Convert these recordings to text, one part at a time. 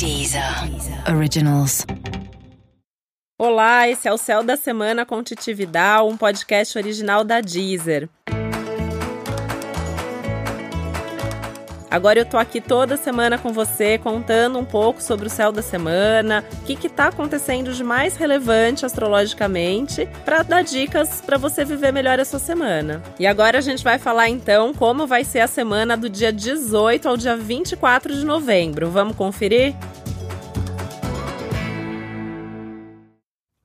Deezer Originals. Olá, esse é o Céu da Semana com Titi Vidal, um podcast original da Deezer. Agora eu tô aqui toda semana com você contando um pouco sobre o céu da semana, o que está acontecendo de mais relevante astrologicamente, para dar dicas para você viver melhor a sua semana. E agora a gente vai falar então como vai ser a semana do dia 18 ao dia 24 de novembro. Vamos conferir?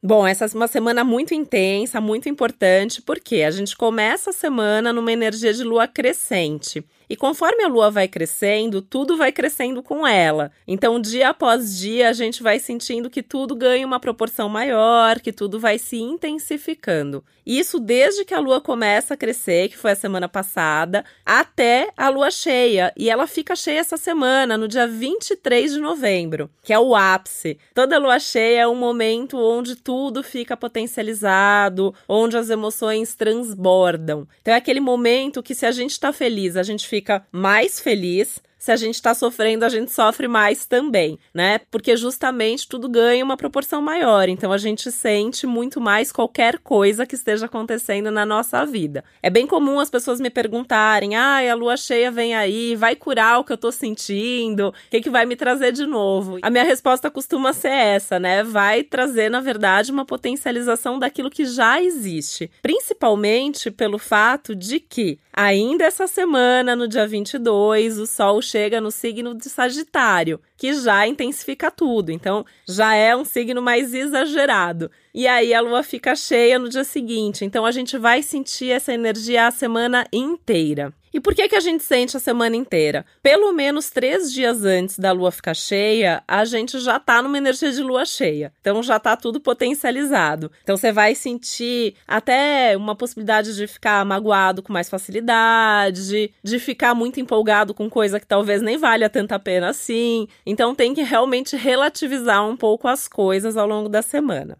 Bom, essa é uma semana muito intensa, muito importante, porque a gente começa a semana numa energia de lua crescente. E conforme a lua vai crescendo, tudo vai crescendo com ela. Então, dia após dia, a gente vai sentindo que tudo ganha uma proporção maior, que tudo vai se intensificando. Isso desde que a lua começa a crescer, que foi a semana passada, até a lua cheia. E ela fica cheia essa semana, no dia 23 de novembro, que é o ápice. Toda lua cheia é um momento onde tudo fica potencializado, onde as emoções transbordam. Então, é aquele momento que, se a gente está feliz, a gente fica mais feliz se a gente está sofrendo, a gente sofre mais também, né? Porque justamente tudo ganha uma proporção maior. Então a gente sente muito mais qualquer coisa que esteja acontecendo na nossa vida. É bem comum as pessoas me perguntarem: ah, a lua cheia vem aí, vai curar o que eu tô sentindo? O que, que vai me trazer de novo? A minha resposta costuma ser essa, né? Vai trazer, na verdade, uma potencialização daquilo que já existe. Principalmente pelo fato de que ainda essa semana, no dia 22, o Sol chega no signo de Sagitário, que já intensifica tudo. Então, já é um signo mais exagerado. E aí a lua fica cheia no dia seguinte. Então, a gente vai sentir essa energia a semana inteira. E por que, que a gente sente a semana inteira? Pelo menos três dias antes da lua ficar cheia, a gente já tá numa energia de lua cheia. Então já tá tudo potencializado. Então você vai sentir até uma possibilidade de ficar magoado com mais facilidade, de ficar muito empolgado com coisa que talvez nem valha tanta pena assim. Então tem que realmente relativizar um pouco as coisas ao longo da semana.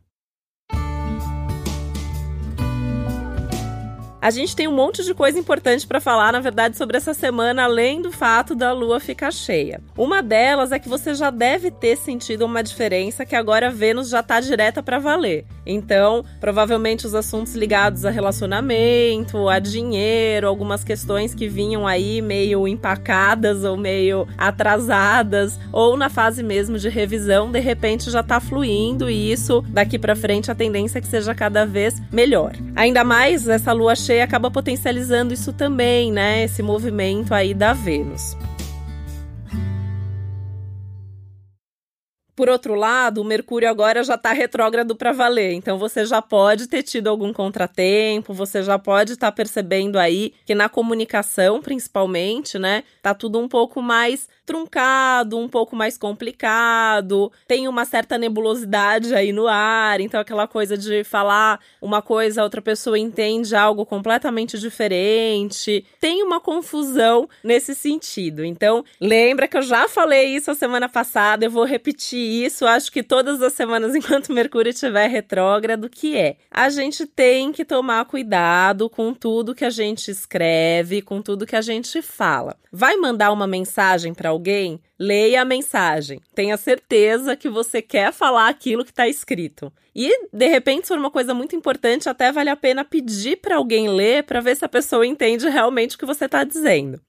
A gente tem um monte de coisa importante para falar, na verdade, sobre essa semana, além do fato da lua ficar cheia. Uma delas é que você já deve ter sentido uma diferença que agora Vênus já tá direta para valer. Então, provavelmente os assuntos ligados a relacionamento, a dinheiro, algumas questões que vinham aí meio empacadas ou meio atrasadas, ou na fase mesmo de revisão, de repente já tá fluindo e isso daqui para frente a tendência é que seja cada vez melhor. Ainda mais essa lua cheia acaba potencializando isso também, né? Esse movimento aí da Vênus. Por outro lado, o Mercúrio agora já está retrógrado para valer, então você já pode ter tido algum contratempo, você já pode estar tá percebendo aí que na comunicação, principalmente, né, tá tudo um pouco mais truncado, um pouco mais complicado, tem uma certa nebulosidade aí no ar, então aquela coisa de falar uma coisa, outra pessoa entende algo completamente diferente. Tem uma confusão nesse sentido. Então, lembra que eu já falei isso a semana passada, eu vou repetir isso, acho que todas as semanas enquanto Mercúrio estiver retrógrado, que é: a gente tem que tomar cuidado com tudo que a gente escreve, com tudo que a gente fala. Vai mandar uma mensagem para alguém, leia a mensagem. Tenha certeza que você quer falar aquilo que está escrito. E, de repente, se for uma coisa muito importante, até vale a pena pedir para alguém ler para ver se a pessoa entende realmente o que você está dizendo.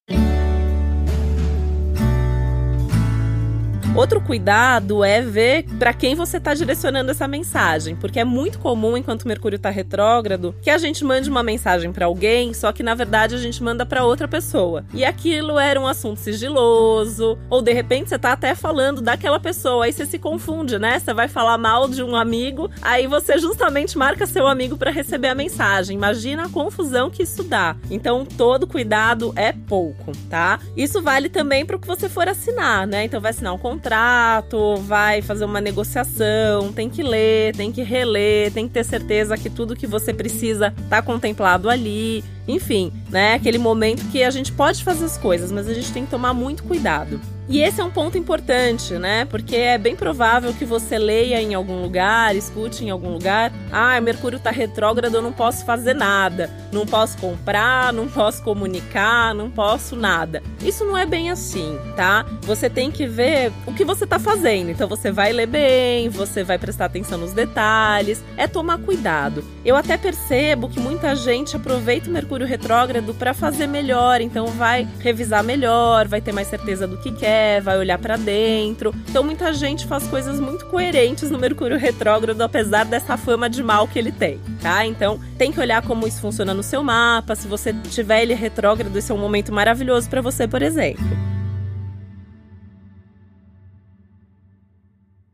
Outro cuidado é ver para quem você está direcionando essa mensagem, porque é muito comum, enquanto Mercúrio está retrógrado, que a gente mande uma mensagem para alguém, só que na verdade a gente manda para outra pessoa. E aquilo era um assunto sigiloso, ou de repente você tá até falando daquela pessoa, aí você se confunde, né? Você vai falar mal de um amigo, aí você justamente marca seu amigo para receber a mensagem. Imagina a confusão que isso dá. Então, todo cuidado é pouco, tá? Isso vale também para o que você for assinar, né? Então vai assinar um contrato contrato, vai fazer uma negociação, tem que ler, tem que reler, tem que ter certeza que tudo que você precisa está contemplado ali. Enfim, né? Aquele momento que a gente pode fazer as coisas, mas a gente tem que tomar muito cuidado. E esse é um ponto importante, né? Porque é bem provável que você leia em algum lugar, escute em algum lugar: ah, Mercúrio tá retrógrado, eu não posso fazer nada, não posso comprar, não posso comunicar, não posso nada. Isso não é bem assim, tá? Você tem que ver o que você tá fazendo. Então você vai ler bem, você vai prestar atenção nos detalhes, é tomar cuidado. Eu até percebo que muita gente aproveita o Mercúrio retrógrado para fazer melhor, então vai revisar melhor, vai ter mais certeza do que quer vai olhar para dentro. Então muita gente faz coisas muito coerentes no Mercúrio retrógrado, apesar dessa fama de mal que ele tem, tá? Então tem que olhar como isso funciona no seu mapa. Se você tiver ele retrógrado, esse é um momento maravilhoso para você, por exemplo.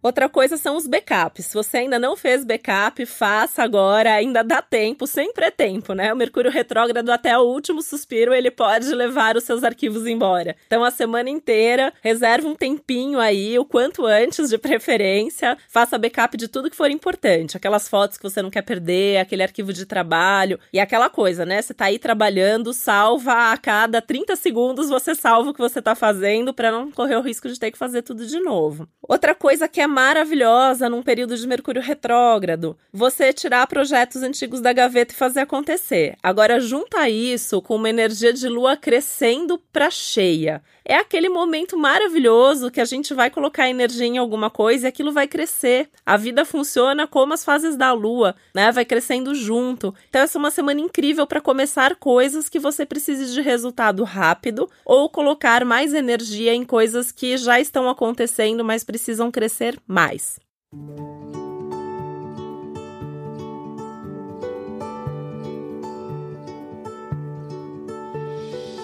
Outra coisa são os backups. Se você ainda não fez backup, faça agora, ainda dá tempo, sempre é tempo, né? O Mercúrio retrógrado até o último suspiro, ele pode levar os seus arquivos embora. Então a semana inteira, reserve um tempinho aí, o quanto antes de preferência, faça backup de tudo que for importante, aquelas fotos que você não quer perder, aquele arquivo de trabalho e aquela coisa, né? Você tá aí trabalhando, salva a cada 30 segundos, você salva o que você tá fazendo para não correr o risco de ter que fazer tudo de novo. Outra coisa que é maravilhosa num período de Mercúrio retrógrado. Você tirar projetos antigos da gaveta e fazer acontecer. Agora junta isso com uma energia de lua crescendo para cheia. É aquele momento maravilhoso que a gente vai colocar energia em alguma coisa e aquilo vai crescer. A vida funciona como as fases da lua, né? Vai crescendo junto. Então essa é uma semana incrível para começar coisas que você precise de resultado rápido ou colocar mais energia em coisas que já estão acontecendo, mas precisam crescer mais.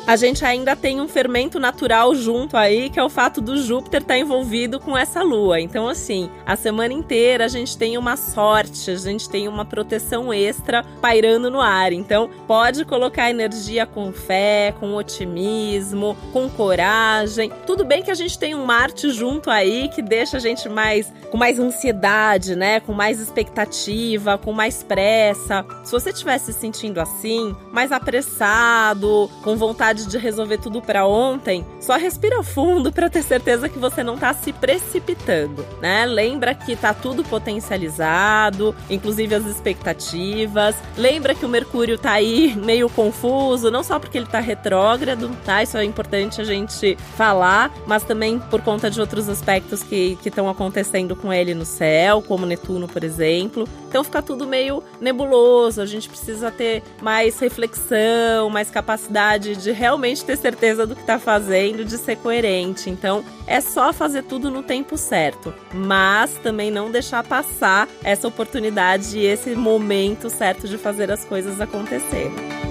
A gente ainda tem um fermento natural junto aí, que é o fato do Júpiter estar tá envolvido com essa lua. Então, assim, a semana inteira a gente tem uma sorte, a gente tem uma proteção extra pairando no ar. Então, pode colocar energia com fé, com otimismo, com coragem. Tudo bem que a gente tem um Marte junto aí que deixa a gente mais com mais ansiedade, né? Com mais expectativa, com mais pressa. Se você estiver se sentindo assim, mais apressado, com vontade vontade de resolver tudo para ontem, só respira fundo para ter certeza que você não tá se precipitando, né? Lembra que tá tudo potencializado, inclusive as expectativas. Lembra que o Mercúrio tá aí meio confuso, não só porque ele tá retrógrado, tá? Isso é importante a gente falar, mas também por conta de outros aspectos que estão acontecendo com ele no céu, como Netuno, por exemplo. Então fica tudo meio nebuloso, a gente precisa ter mais reflexão, mais capacidade de realmente ter certeza do que está fazendo, de ser coerente. Então, é só fazer tudo no tempo certo, mas também não deixar passar essa oportunidade e esse momento certo de fazer as coisas acontecerem.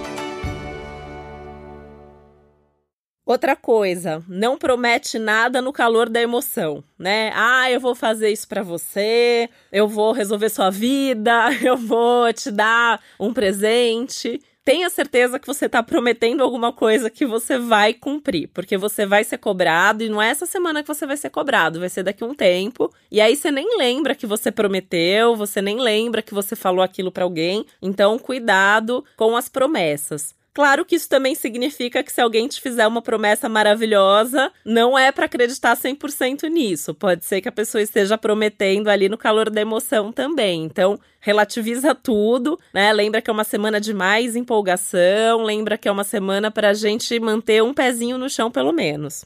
Outra coisa, não promete nada no calor da emoção, né? Ah, eu vou fazer isso para você, eu vou resolver sua vida, eu vou te dar um presente. Tenha certeza que você está prometendo alguma coisa que você vai cumprir, porque você vai ser cobrado e não é essa semana que você vai ser cobrado, vai ser daqui a um tempo. E aí você nem lembra que você prometeu, você nem lembra que você falou aquilo para alguém. Então, cuidado com as promessas. Claro que isso também significa que se alguém te fizer uma promessa maravilhosa, não é para acreditar 100% nisso. Pode ser que a pessoa esteja prometendo ali no calor da emoção também. Então, relativiza tudo, né? Lembra que é uma semana de mais empolgação, lembra que é uma semana para a gente manter um pezinho no chão pelo menos.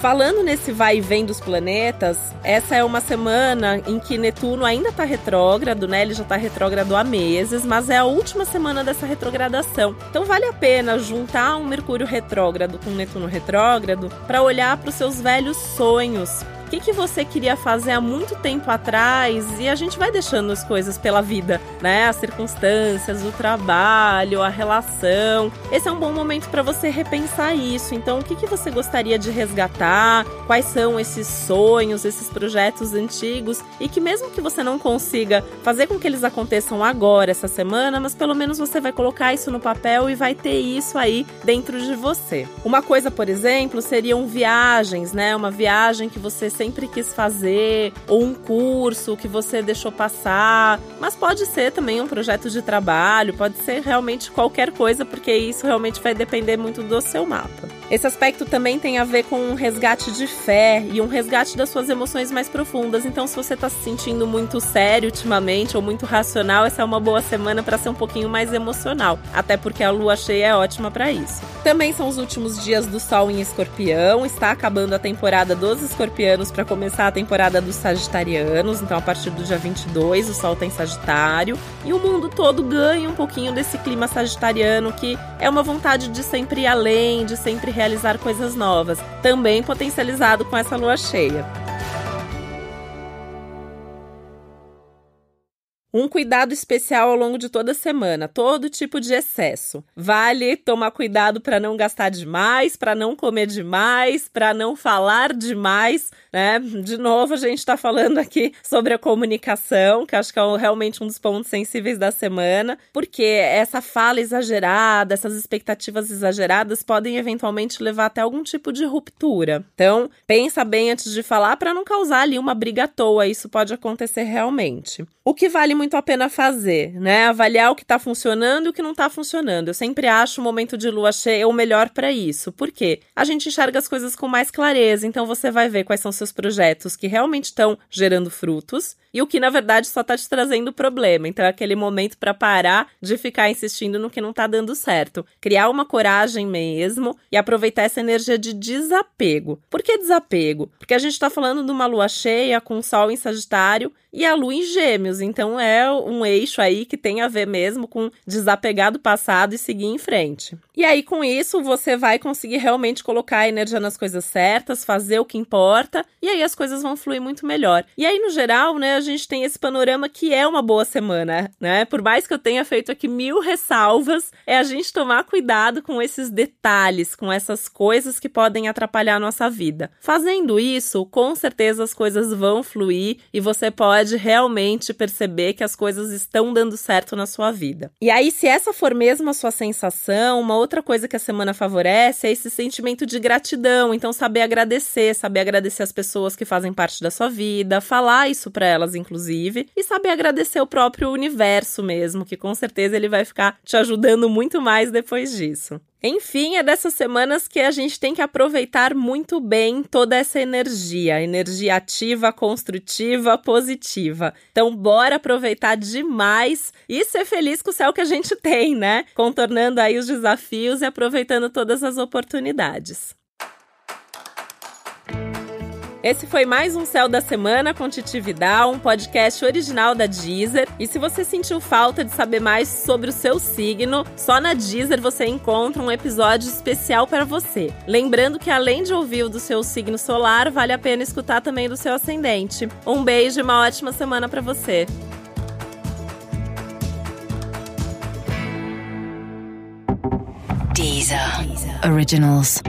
Falando nesse vai e vem dos planetas, essa é uma semana em que Netuno ainda está retrógrado, né? Ele já está retrógrado há meses, mas é a última semana dessa retrogradação. Então vale a pena juntar um Mercúrio retrógrado com Netuno retrógrado para olhar para os seus velhos sonhos, que, que você queria fazer há muito tempo atrás e a gente vai deixando as coisas pela vida, né? As circunstâncias, o trabalho, a relação. Esse é um bom momento para você repensar isso. Então, o que, que você gostaria de resgatar? Quais são esses sonhos, esses projetos antigos e que mesmo que você não consiga fazer com que eles aconteçam agora, essa semana, mas pelo menos você vai colocar isso no papel e vai ter isso aí dentro de você. Uma coisa, por exemplo, seriam viagens, né? Uma viagem que você sempre quis fazer, ou um curso que você deixou passar. Mas pode ser também um projeto de trabalho, pode ser realmente qualquer coisa, porque isso realmente vai depender muito do seu mapa. Esse aspecto também tem a ver com um resgate de fé e um resgate das suas emoções mais profundas. Então, se você está se sentindo muito sério ultimamente ou muito racional, essa é uma boa semana para ser um pouquinho mais emocional, até porque a lua cheia é ótima para isso. Também são os últimos dias do Sol em Escorpião, está acabando a temporada dos Escorpianos para começar a temporada dos Sagitarianos, então a partir do dia 22 o Sol tem Sagitário e o mundo todo ganha um pouquinho desse clima sagitariano que é uma vontade de sempre ir além, de sempre realizar coisas novas, também potencializado com essa lua cheia. Um cuidado especial ao longo de toda a semana, todo tipo de excesso. Vale tomar cuidado para não gastar demais, para não comer demais, para não falar demais, né? De novo, a gente está falando aqui sobre a comunicação, que acho que é realmente um dos pontos sensíveis da semana, porque essa fala exagerada, essas expectativas exageradas podem eventualmente levar até algum tipo de ruptura. Então, pensa bem antes de falar para não causar ali uma briga à toa, isso pode acontecer realmente. O que vale muito a pena fazer, né? Avaliar o que está funcionando e o que não está funcionando. Eu sempre acho o momento de lua cheia o melhor para isso. Por quê? A gente enxerga as coisas com mais clareza, então você vai ver quais são seus projetos que realmente estão gerando frutos e o que na verdade só está te trazendo problema. Então é aquele momento para parar de ficar insistindo no que não está dando certo. Criar uma coragem mesmo e aproveitar essa energia de desapego. Por que desapego? Porque a gente está falando de uma lua cheia com sol em Sagitário e a lua em Gêmeos. Então é um eixo aí que tem a ver mesmo com desapegar do passado e seguir em frente. E aí com isso você vai conseguir realmente colocar a energia nas coisas certas, fazer o que importa e aí as coisas vão fluir muito melhor. E aí no geral, né, a gente tem esse panorama que é uma boa semana, né? Por mais que eu tenha feito aqui mil ressalvas, é a gente tomar cuidado com esses detalhes, com essas coisas que podem atrapalhar a nossa vida. Fazendo isso, com certeza as coisas vão fluir e você pode realmente perceber que as coisas estão dando certo na sua vida. E aí, se essa for mesmo a sua sensação, uma outra coisa que a semana favorece é esse sentimento de gratidão. Então, saber agradecer, saber agradecer as pessoas que fazem parte da sua vida, falar isso para elas inclusive, e saber agradecer o próprio universo mesmo, que com certeza ele vai ficar te ajudando muito mais depois disso. Enfim, é dessas semanas que a gente tem que aproveitar muito bem toda essa energia, energia ativa, construtiva, positiva. Então, bora aproveitar demais e ser feliz com o céu que a gente tem, né? Contornando aí os desafios e aproveitando todas as oportunidades. Esse foi mais um Céu da Semana com Titi Vidal, um podcast original da Deezer. E se você sentiu falta de saber mais sobre o seu signo, só na Deezer você encontra um episódio especial para você. Lembrando que além de ouvir o do seu signo solar, vale a pena escutar também do seu ascendente. Um beijo e uma ótima semana para você. Deezer. Deezer. Originals.